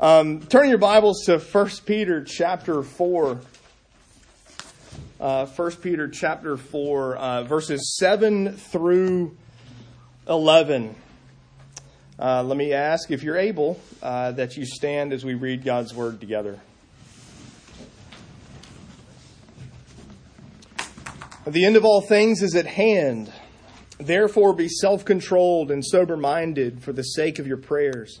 Um, turn your Bibles to 1 Peter chapter 4. Uh, 1 Peter chapter 4, uh, verses 7 through 11. Uh, let me ask, if you're able, uh, that you stand as we read God's word together. The end of all things is at hand. Therefore, be self controlled and sober minded for the sake of your prayers.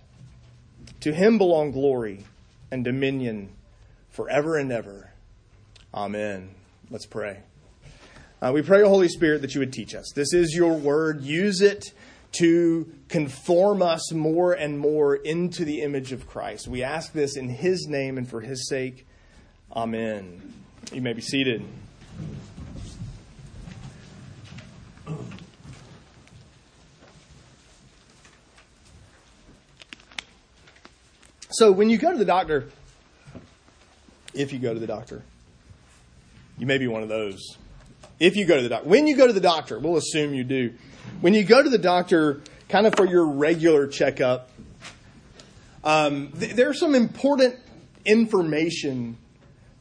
To him belong glory and dominion forever and ever. Amen. Let's pray. Uh, we pray, Holy Spirit, that you would teach us. This is your word. Use it to conform us more and more into the image of Christ. We ask this in his name and for his sake. Amen. You may be seated. So when you go to the doctor, if you go to the doctor, you may be one of those. If you go to the doctor, when you go to the doctor, we'll assume you do. When you go to the doctor, kind of for your regular checkup, um, th- some important information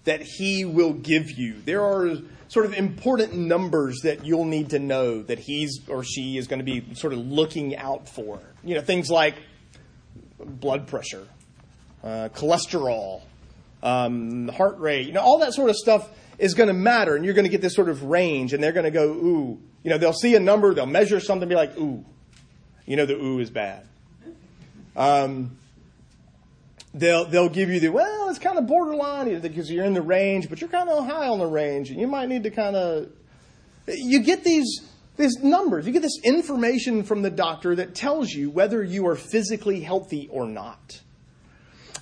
that he will give you. There are sort of important numbers that you'll need to know that he's or she is going to be sort of looking out for. You know, things like blood pressure, uh, cholesterol, um, heart rate, you know, all that sort of stuff is going to matter, and you're going to get this sort of range, and they're going to go, ooh. You know, they'll see a number, they'll measure something, be like, ooh. You know, the ooh is bad. Um, they'll they'll give you the well, it's kind of borderline because you're in the range, but you're kind of high on the range, and you might need to kind of. You get these these numbers, you get this information from the doctor that tells you whether you are physically healthy or not.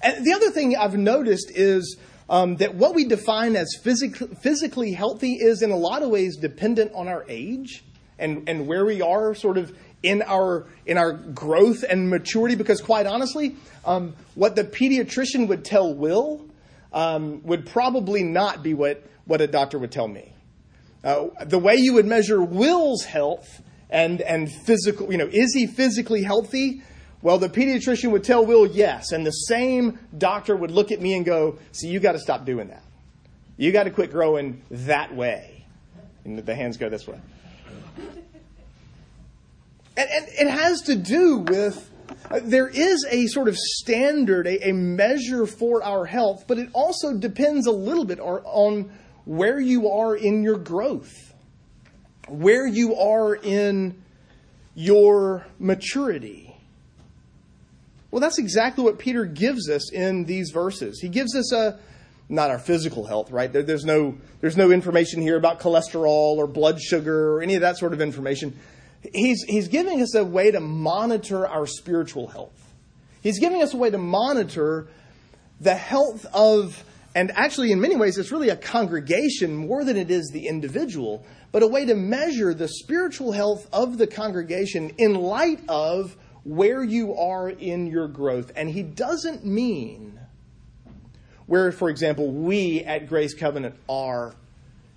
And the other thing I've noticed is um, that what we define as physic- physically healthy is in a lot of ways dependent on our age and, and where we are sort of in our in our growth and maturity. Because quite honestly um, what the pediatrician would tell will um, would probably not be what, what a doctor would tell me. Uh, the way you would measure will's health and and physical you know is he physically healthy well, the pediatrician would tell Will yes, and the same doctor would look at me and go, See, you got to stop doing that. You got to quit growing that way. And the hands go this way. And, and it has to do with uh, there is a sort of standard, a, a, measure for our health, but it also depends a little bit on where you are in your growth, where you are in your maturity. Well, that's exactly what Peter gives us in these verses. He gives us a not our physical health, right? There, there's no there's no information here about cholesterol or blood sugar or any of that sort of information. He's he's giving us a way to monitor our spiritual health. He's giving us a way to monitor the health of and actually in many ways it's really a congregation more than it is the individual, but a way to measure the spiritual health of the congregation in light of where you are in your growth. And he doesn't mean where, for example, we at Grace Covenant are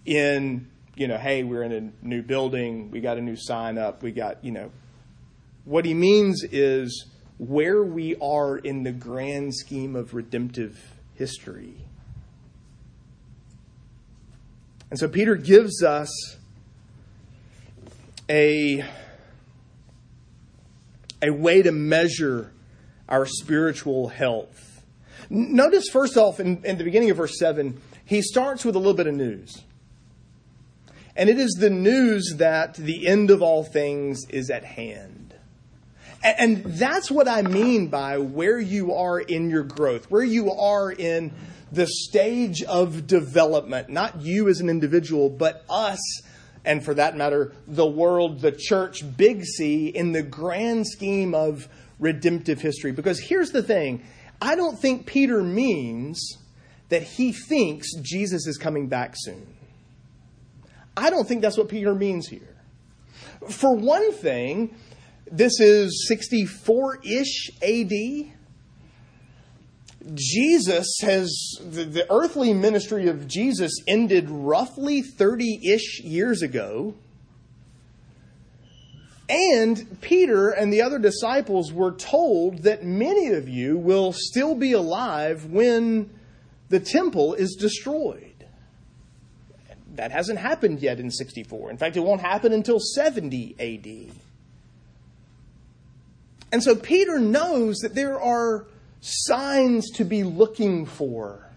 in, you know, hey, we're in a new building, we got a new sign up, we got, you know. What he means is where we are in the grand scheme of redemptive history. And so Peter gives us a a way to measure our spiritual health. Notice, first off, in, in, the beginning of verse 7, he starts with a little bit of news. And it is the news that the end of all things is at hand. And, and that's what I mean by where you are in your growth, where you are in the stage of development, not you as an individual, but us and for that matter, the world, the church, big C, in the grand scheme of redemptive history. Because here's the thing I don't think Peter means that he thinks Jesus is coming back soon. I don't think that's what Peter means here. For one thing, this is 64 ish AD. Jesus has, the, the earthly ministry of Jesus ended roughly 30 ish years ago. And Peter and the other disciples were told that many of you will still be alive when the temple is destroyed. That hasn't happened yet in 64. In fact, it won't happen until 70 AD. And so Peter knows that there are signs to be looking for.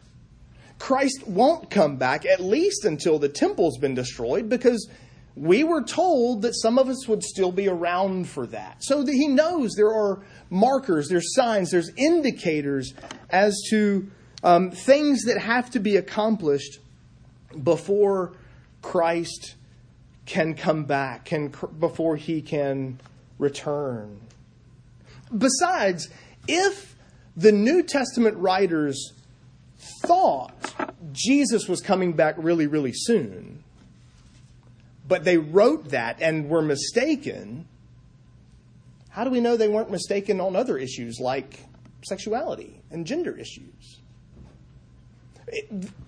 Christ won't come back, at least until the temple's been destroyed, because we were told that some of us would still be around for that. So that he knows there are markers, there's signs, there's indicators as to um, things that have to be accomplished before Christ can come back, can, before he can return. Besides, if the New Testament writers thought Jesus was coming back really, really soon, but they wrote that and were mistaken. How do we know they weren't mistaken on other issues like sexuality and gender issues?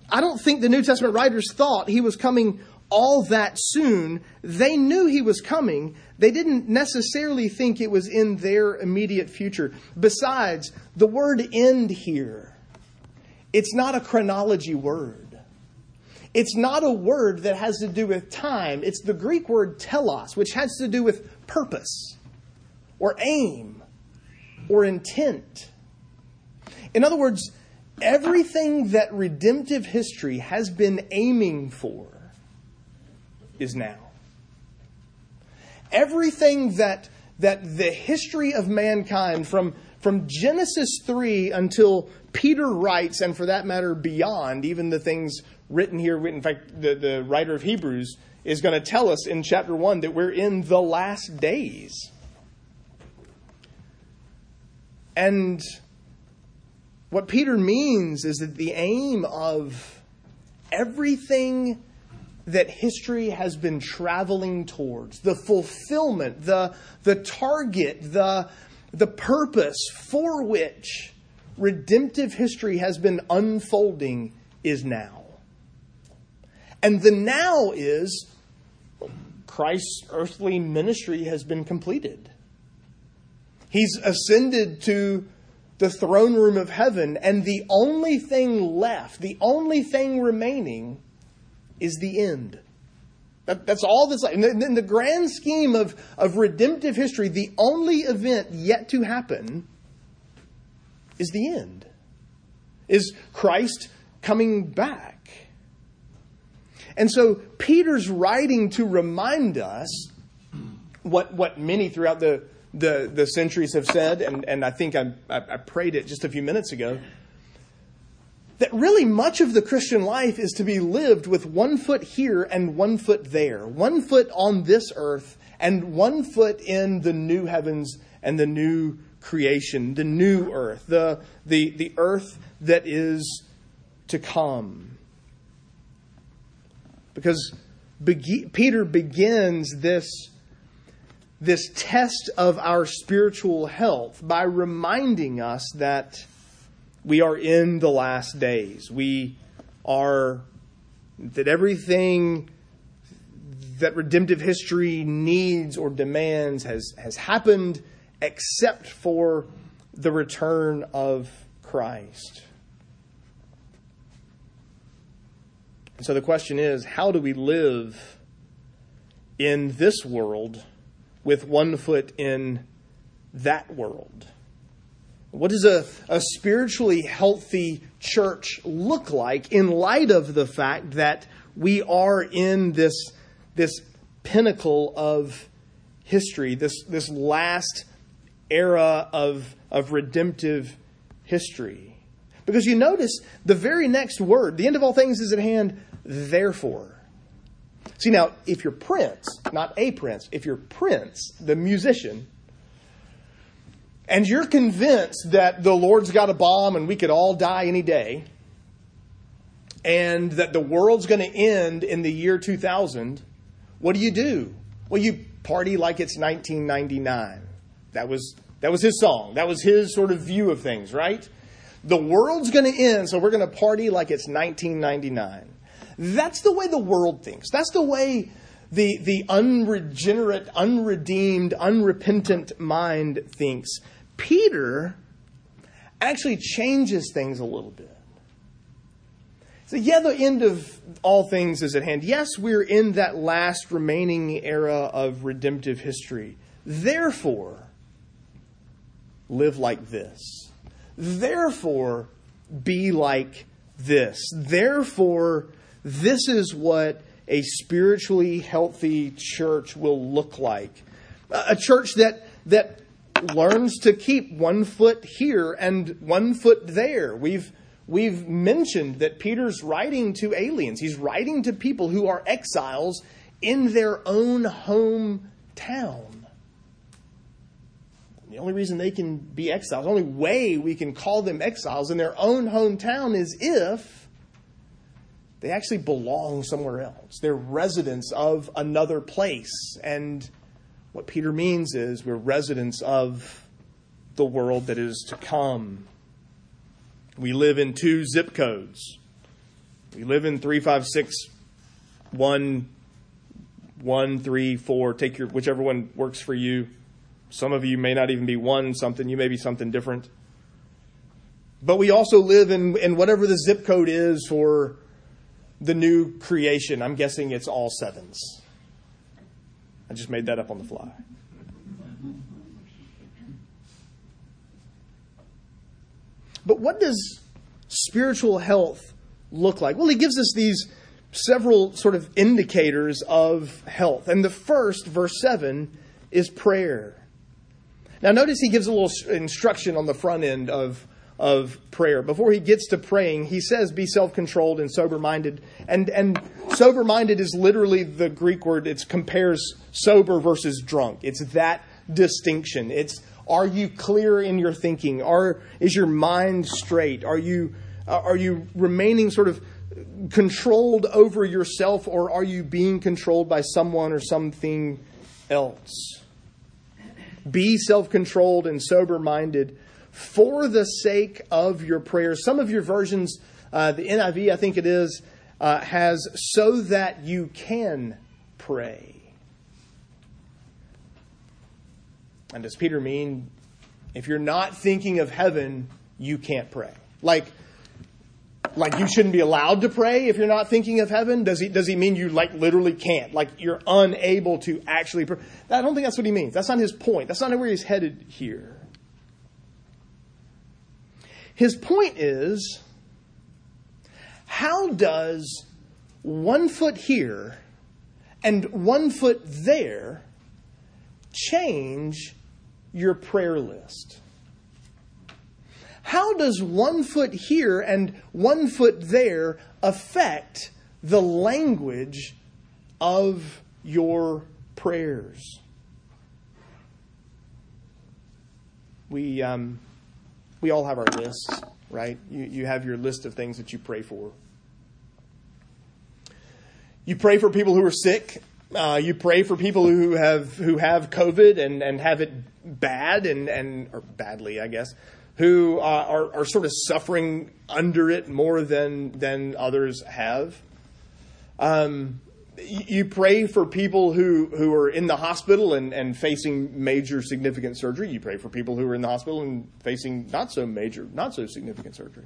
I don't think the New Testament writers thought he was coming all that soon. They knew he was coming. They didn't necessarily think it was in their immediate future. Besides, the word end here, it's not a chronology word. It's not a word that has to do with time. It's the Greek word telos, which has to do with purpose or aim or intent. In other words, everything that redemptive history has been aiming for is now. Everything that, that the history of mankind from, from Genesis 3 until Peter writes, and for that matter, beyond, even the things written here, in fact, the, the writer of Hebrews is going to tell us in chapter 1 that we're in the last days. And what Peter means is that the aim of everything that history has been traveling towards, the fulfillment, the, the target, the, the purpose for which redemptive history has been unfolding is now. And the now is Christ's earthly ministry has been completed. He's ascended to the throne room of heaven, and the only thing left, the only thing remaining, is the end. That, that's all like. In the grand scheme of, of redemptive history, the only event yet to happen is the end. Is Christ coming back? And so Peter's writing to remind us what, what many throughout the, the, the centuries have said, and, and I think I, I prayed it just a few minutes ago that really much of the Christian life is to be lived with one foot here and one foot there, one foot on this earth and one foot in the new heavens and the new creation, the new earth, the, the, the earth that is to come. Because be- Peter begins this, this test of our spiritual health by reminding us that we are in the last days. We are, that everything that redemptive history needs or demands has, has happened except for the return of Christ. And so the question is how do we live in this world with one foot in that world? What does a, a spiritually healthy church look like in light of the fact that we are in this, this pinnacle of history, this, this last era of, of redemptive history? Because you notice the very next word, the end of all things is at hand, therefore. See, now, if you're Prince, not a Prince, if you're Prince, the musician, and you're convinced that the Lord's got a bomb and we could all die any day, and that the world's going to end in the year 2000, what do you do? Well, you party like it's 1999. That was, that was his song. That was his sort of view of things, right? The world's going to end, so we're going to party like it's 1999. That's the way the world thinks. That's the way the, the unregenerate, unredeemed, unrepentant mind thinks. Peter actually changes things a little bit. So, yeah, the end of all things is at hand. Yes, we're in that last remaining era of redemptive history. Therefore, live like this. Therefore, be like this. Therefore, this is what a spiritually healthy church will look like. A church that, that learns to keep one foot here and one foot there. We've, we've mentioned that Peter's writing to aliens. He's writing to people who are exiles in their own hometown. The only reason they can be exiles, the only way we can call them exiles in their own hometown is if they actually belong somewhere else. They're residents of another place. And what Peter means is we're residents of the world that is to come. We live in two zip codes. We live in 356 1 1 3 4 take your whichever one works for you. Some of you may not even be one something, you may be something different. But we also live in, in whatever the zip code is for the new creation. I'm guessing it's all sevens. I just made that up on the fly. But what does spiritual health look like? Well, he gives us these several sort of indicators of health. And the first, verse 7, is prayer. Now, notice he gives a little instruction on the front end of, of prayer. Before he gets to praying, he says, Be self controlled and sober minded. And, and sober minded is literally the Greek word, it compares sober versus drunk. It's that distinction. It's are you clear in your thinking? Are, is your mind straight? Are you, uh, are you remaining sort of controlled over yourself, or are you being controlled by someone or something else? Be self controlled and sober minded for the sake of your prayers. Some of your versions, uh, the NIV, I think it is, uh, has so that you can pray. And does Peter mean if you're not thinking of heaven, you can't pray? Like, like you shouldn't be allowed to pray if you're not thinking of heaven? Does he, does he mean you like literally can't? Like you're unable to actually pray? I don't think that's what he means. That's not his point. That's not where he's headed here. His point is how does one foot here and one foot there change your prayer list? How does one foot here and one foot there affect the language of your prayers? We, um, we all have our lists, right? You, you have your list of things that you pray for. You pray for people who are sick. Uh, you pray for people who have who have COVID and, and have it bad and, and or badly, I guess who uh, are, are sort of suffering under it more than, than others have. Um, you pray for people who, who are in the hospital and, and facing major significant surgery. You pray for people who are in the hospital and facing not so major, not so significant surgery.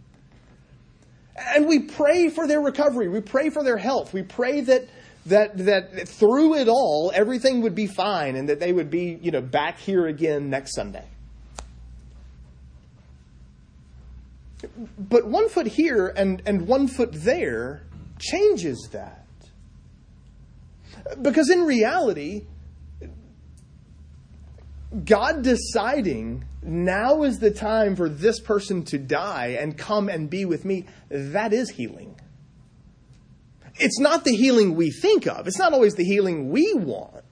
And we pray for their recovery. We pray for their health. We pray that, that, that through it all, everything would be fine and that they would be, you know, back here again next Sunday. But one foot here and, and one foot there changes that. Because in reality, God deciding now is the time for this person to die and come and be with me, that is healing. It's not the healing we think of, it's not always the healing we want,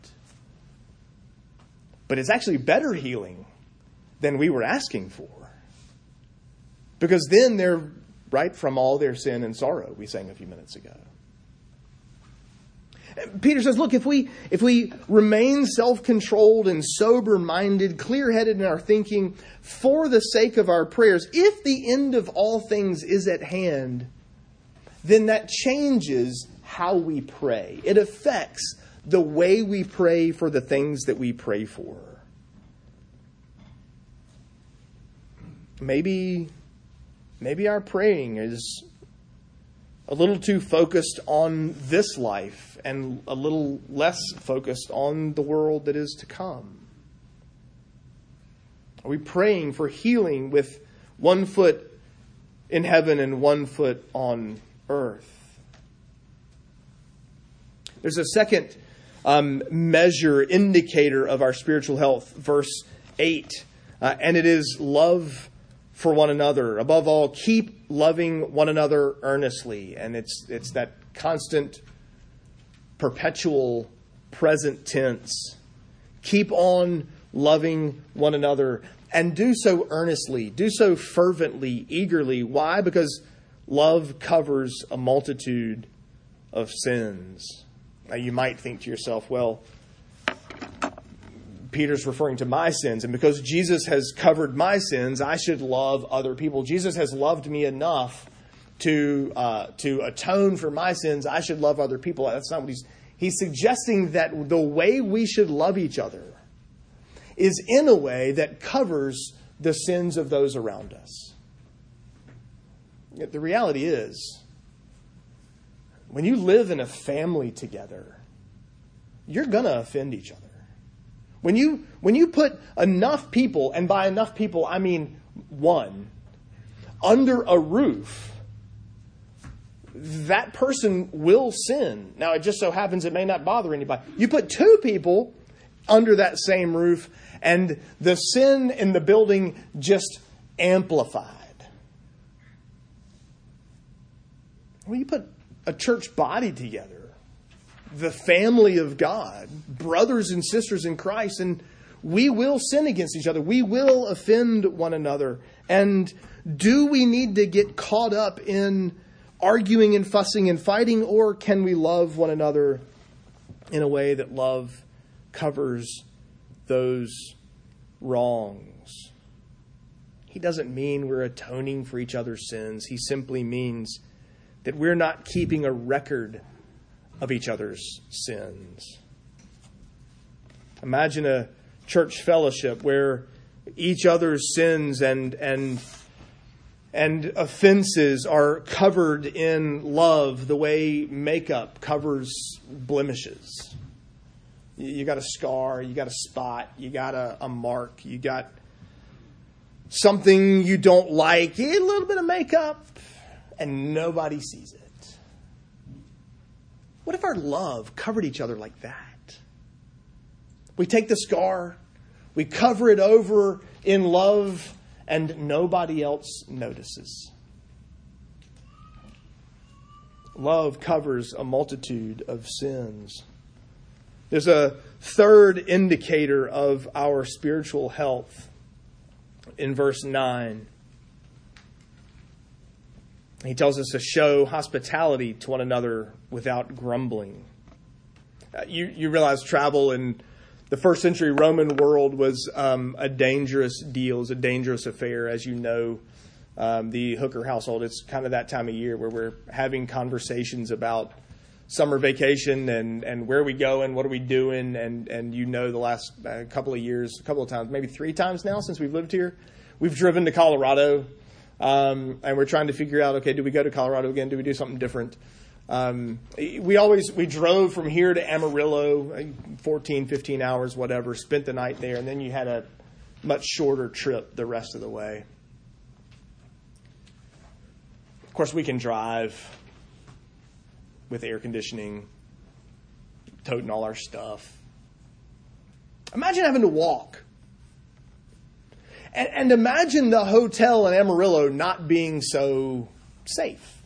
but it's actually better healing than we were asking for. Because then they're right from all their sin and sorrow, we sang a few minutes ago. Peter says, look, if we, if we remain self-controlled and sober-minded, clear-headed in our thinking for the sake of our prayers, if the end of all things is at hand, then that changes how we pray. It affects the way we pray for the things that we pray for. Maybe maybe our praying is a little too focused on this life and a little less focused on the world that is to come. Are we praying for healing with one foot in heaven and one foot on earth? There's a second um, measure, indicator of our spiritual health, verse 8, uh, and it is love for one another. Above all, keep loving one another earnestly. And it's, it's that constant, perpetual, present tense. Keep on loving one another and do so earnestly, do so fervently, eagerly. Why? Because love covers a multitude of sins. Now, you might think to yourself, well, Peter's referring to my sins, and because Jesus has covered my sins, I should love other people. Jesus has loved me enough to uh, to atone for my sins. I should love other people. That's not what he's he's suggesting that the way we should love each other is in a way that covers the sins of those around us. Yet the reality is, when you live in a family together, you're going to offend each other. When you, when you put enough people, and by enough people I mean one, under a roof, that person will sin. Now, it just so happens it may not bother anybody. You put two people under that same roof, and the sin in the building just amplified. Well, you put a church body together, the family of God, brothers and sisters in Christ, and we will sin against each other. We will offend one another. And do we need to get caught up in arguing and fussing and fighting, or can we love one another in a way that love covers those wrongs? He doesn't mean we're atoning for each other's sins. He simply means that we're not keeping a record of each other's sins. Imagine a church fellowship where each other's sins and and and offenses are covered in love the way makeup covers blemishes. You got a scar, you got a spot, you got a, a mark, you got something you don't like, a little bit of makeup, and nobody sees it. What if our love covered each other like that? We take the scar, we cover it over in love, and nobody else notices. Love covers a multitude of sins. There's a third indicator of our spiritual health in verse 9. He tells us to show hospitality to one another without grumbling. Uh, you, you realize travel in the first century Roman world was um, a dangerous deal, it was a dangerous affair, as you know. Um, the Hooker household, it's kind of that time of year where we're having conversations about summer vacation and, and where we going, what are we doing, and, and you know the last uh, couple of years, a couple of times, maybe three times now since we've lived here, we've driven to Colorado um, and we're trying to figure out, okay, do we go to Colorado again? Do we do something different? Um, we always we drove from here to Amarillo, 14, 15 hours, whatever. Spent the night there, and then you had a much shorter trip the rest of the way. Of course, we can drive with air conditioning, toting all our stuff. Imagine having to walk and, and imagine the hotel in Amarillo not being so safe.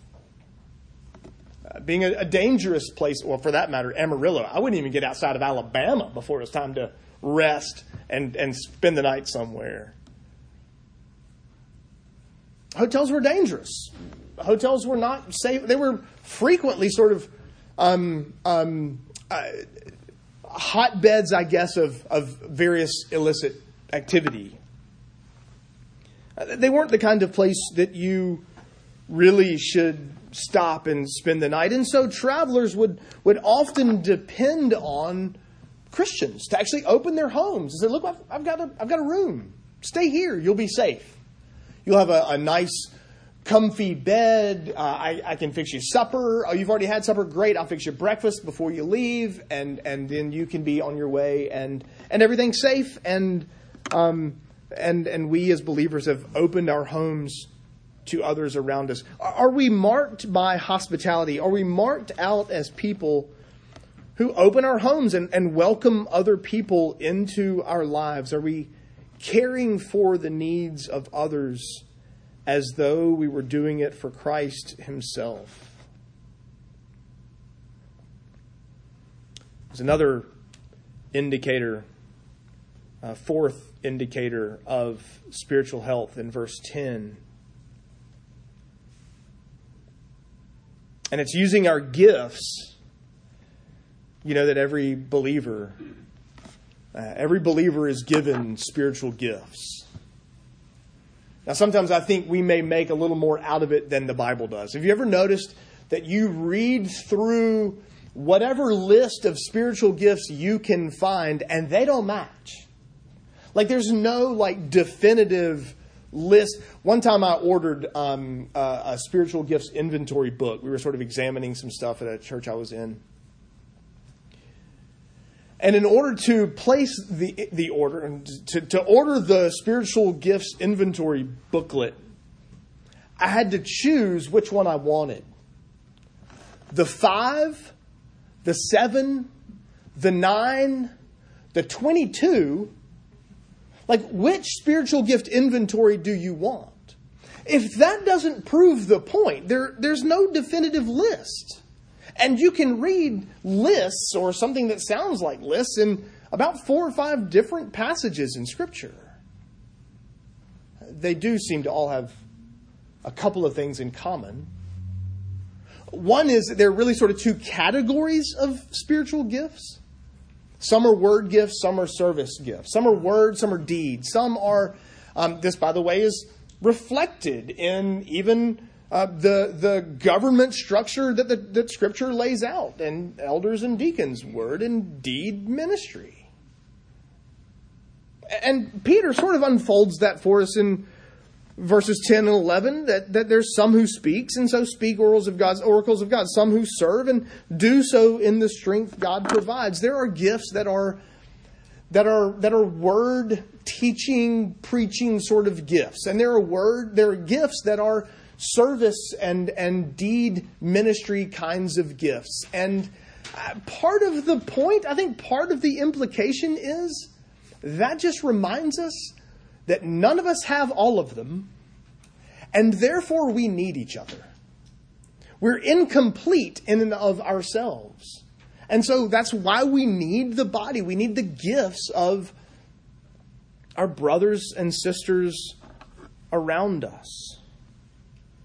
Being a, a, dangerous place, or for that matter, Amarillo. I wouldn't even get outside of Alabama before it was time to rest and, and spend the night somewhere. hotels were dangerous. Hotels were not safe. They were frequently sort of um, um, uh, hotbeds, I guess, of, of various illicit activity. Uh, they weren't the kind of place that you really should stop and spend the night. And so travelers would, would often depend on Christians to actually open their homes and say, Look, I've, I've got, a, I've got a room. Stay here. You'll be safe. You'll have a, a nice, comfy bed. Uh, I, I, can fix you supper. Oh, you've already had supper. Great. I'll fix you breakfast before you leave, and, and then you can be on your way, and, and everything's safe. And, um, and, and we as believers have opened our homes to others around us. Are we marked by hospitality? Are we marked out as people who open our homes and, and welcome other people into our lives? Are we caring for the needs of others as though we were doing it for Christ Himself? There's another indicator, a fourth indicator of spiritual health in verse 10. And it's using our gifts. You know that every believer, uh, every believer is given spiritual gifts. Now, sometimes I think we may make a little more out of it than the Bible does. Have you ever noticed that you read through whatever list of spiritual gifts you can find and they don't match? Like, there's no like definitive list. One time I ordered um, a, a spiritual gifts inventory book. We were sort of examining some stuff at a church I was in. And in order to place the, the order, and to, to order the spiritual gifts inventory booklet, I had to choose which one I wanted. The five, the seven, the nine, the 22, like, which spiritual gift inventory do you want? If that doesn't prove the point, there, there's no definitive list. And you can read lists or something that sounds like lists in about four or five different passages in Scripture. They do seem to all have a couple of things in common. One is that there are really sort of two categories of spiritual gifts. Some are word gifts, some are service gifts. Some are words, some are deeds. Some are, um, this, by the way, is reflected in even uh, the, the government structure that, the, that Scripture lays out, and elders and deacons, word and deed ministry. And Peter sort of unfolds that for us in verses 10 and 11 that, that there's some who speaks and so speak oracles of God's oracles of God. Some who serve and do so in the strength God provides. There are gifts that are that are that are word teaching preaching sort of gifts. And there are word there are gifts that are service and and deed ministry kinds of gifts. And uh, part of the point I think part of the implication is that just reminds us that none of us have all of them, and therefore we need each other. We're incomplete in and of ourselves. And so that's why we need the body. We need the gifts of our brothers and sisters around us.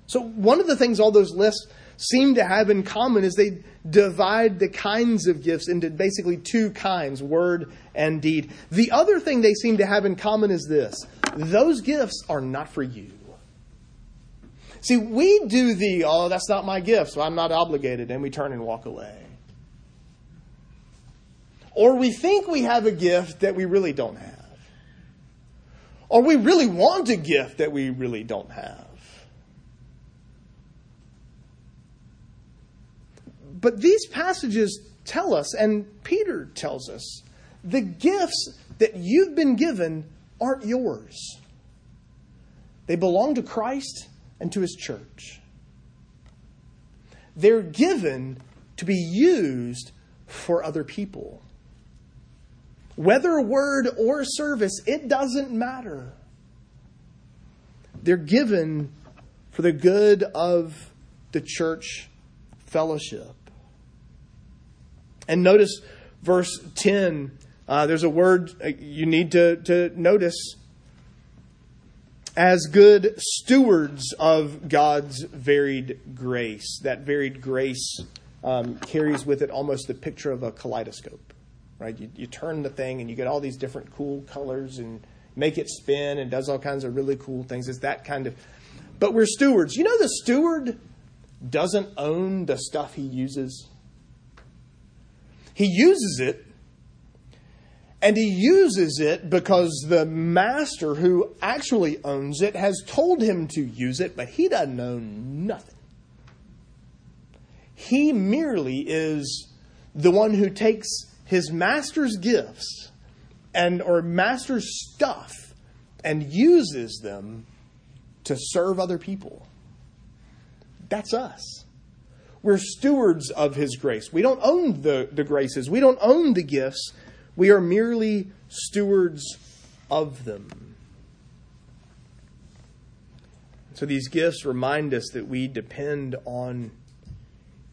So, one of the things all those lists seem to have in common is they divide the kinds of gifts into basically two kinds word and deed. The other thing they seem to have in common is this those gifts are not for you. See, we do the, oh, that's not my gift, so I'm not obligated, and we turn and walk away. Or we think we have a gift that we really don't have. Or we really want a gift that we really don't have. But these passages tell us, and Peter tells us, the gifts that you've been given aren't yours. They belong to Christ and to his church. They're given to be used for other people. Whether word or service, it doesn't matter. They're given for the good of the church fellowship. And notice verse 10. Uh, there's a word uh, you need to, to notice. as good stewards of God's varied grace. That varied grace um, carries with it almost the picture of a kaleidoscope, right? You, you turn the thing and you get all these different cool colors and make it spin and does all kinds of really cool things. It's that kind of. But we're stewards. You know, the steward doesn't own the stuff he uses. He uses it, and he uses it because the master who actually owns it has told him to use it, but he doesn't own nothing. He merely is the one who takes his master's gifts and or master's stuff and uses them to serve other people. That's us. We're stewards of His grace. We don't own the, the graces, we don't own the gifts. We are merely stewards of them. So these gifts remind us that we depend on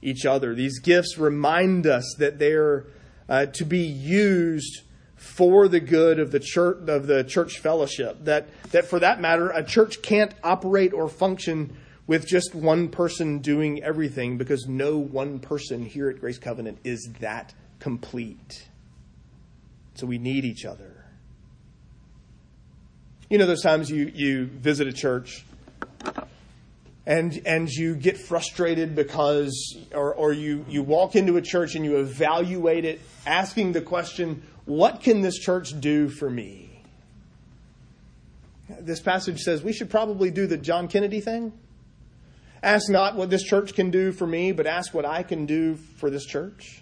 each other. These gifts remind us that they're uh, to be used for the good of the church of the church fellowship. That that for that matter, a church can't operate or function with just one person doing everything because no one person here at Grace Covenant is that complete. So we need each other. You know, those times you, you visit a church and and you get frustrated because or, or you, you walk into a church and you evaluate it, asking the question, what can this church do for me? This passage says we should probably do the John Kennedy thing. Ask not what this church can do for me, but ask what I can do for this church.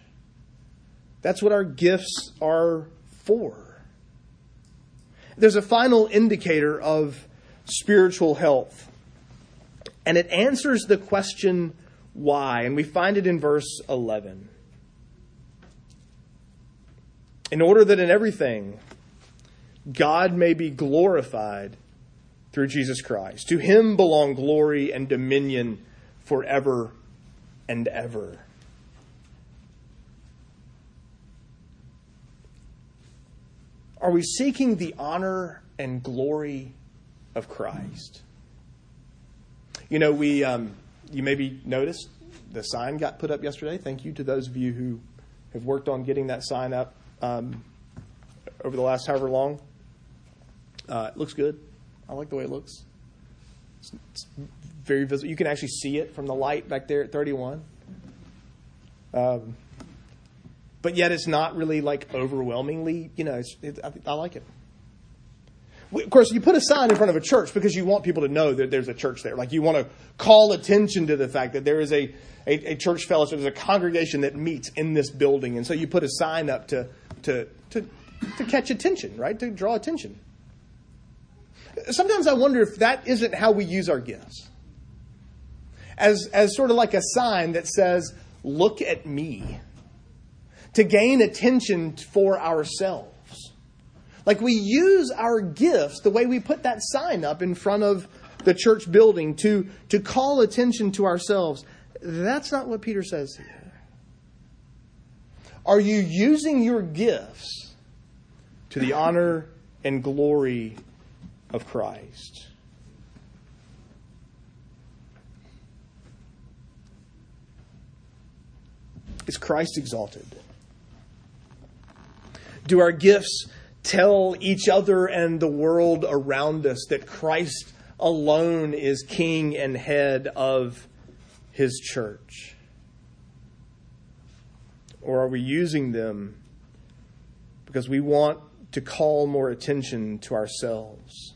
That's what our gifts are for. There's a final indicator of spiritual health, and it answers the question why, and we find it in verse 11. In order that in everything God may be glorified through Jesus Christ. To him belong glory and dominion forever and ever. Are we seeking the honor and glory of Christ? You know, we um, you maybe noticed the sign got put up yesterday. Thank you to those of you who have worked on getting that sign up um, over the last however long. Uh, it looks good. I like the way it looks. It's, it's very visible. You can actually see it from the light back there at 31. Um, but yet it's not really like overwhelmingly, you know, it, I, I like it. Of course, you put a sign in front of a church because you want people to know that there's a church there. Like you want to call attention to the fact that there is a, a, a, church fellowship, there's a congregation that meets in this building. And so you put a sign up to, to, to, to catch attention, right? To draw attention. Sometimes I wonder if that isn't how we use our gifts. As, as sort of like a sign that says, look at me. To gain attention for ourselves. Like we use our gifts the way we put that sign up in front of the church building to, to call attention to ourselves. That's not what Peter says here. Are you using your gifts to the honor and glory of Christ. Is Christ exalted? Do our gifts tell each other and the world around us that Christ alone is king and head of his church? Or are we using them because we want to call more attention to ourselves?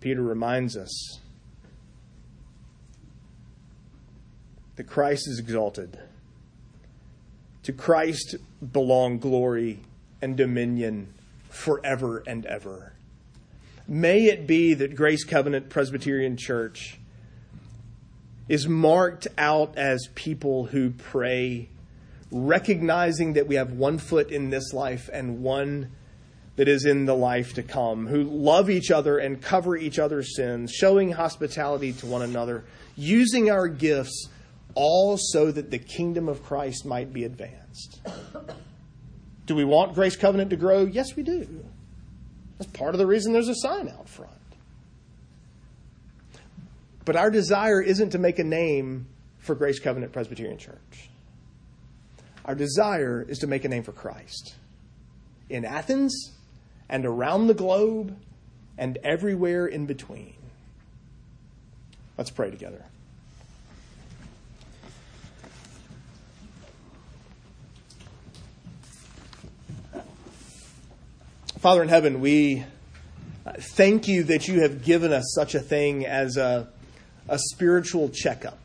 Peter reminds us that Christ is exalted. To Christ belong glory and dominion forever and ever. May it be that Grace Covenant Presbyterian Church is marked out as people who pray, recognizing that we have one foot in this life and one that is in the life to come, who love each other and cover each other's sins, showing hospitality to one another, using our gifts, all so that the kingdom of Christ might be advanced. Do we want Grace Covenant to grow? Yes, we do. That's part of the reason there's a sign out front. But our desire isn't to make a name for Grace Covenant Presbyterian Church. Our desire is to make a name for Christ in Athens and around the globe and everywhere in between. Let's pray together. Father in heaven, we thank you that you have given us such a thing as a, a spiritual checkup,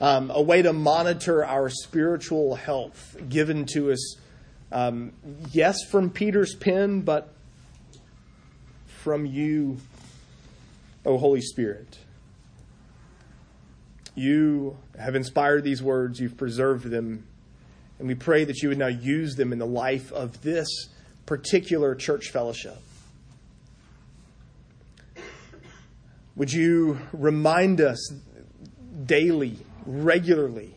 um, a way to monitor our spiritual health given to us, um, yes, from Peter's pen, but from you, O Holy Spirit. You have inspired these words, you've preserved them, and we pray that you would now use them in the life of this particular church fellowship. Would you remind us daily, regularly,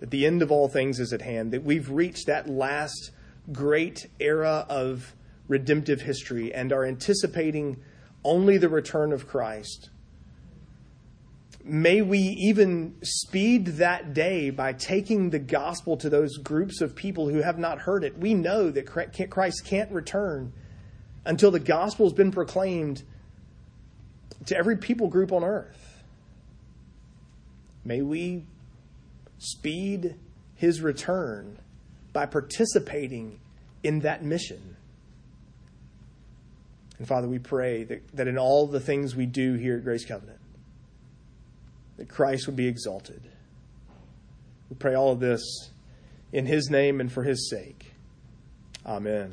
that the end of all things is at hand, that we've reached that last great era of redemptive history and are anticipating only the return of Christ? May we even speed that day by taking the gospel to those groups of people who have not heard it. We know that Christ can't return until the gospel has been proclaimed to every people group on earth. May we speed his return by participating in that mission. And Father, we pray that, that in all the things we do here at Grace Covenant, that Christ would be exalted. We pray all of this in his name and for his sake. Amen.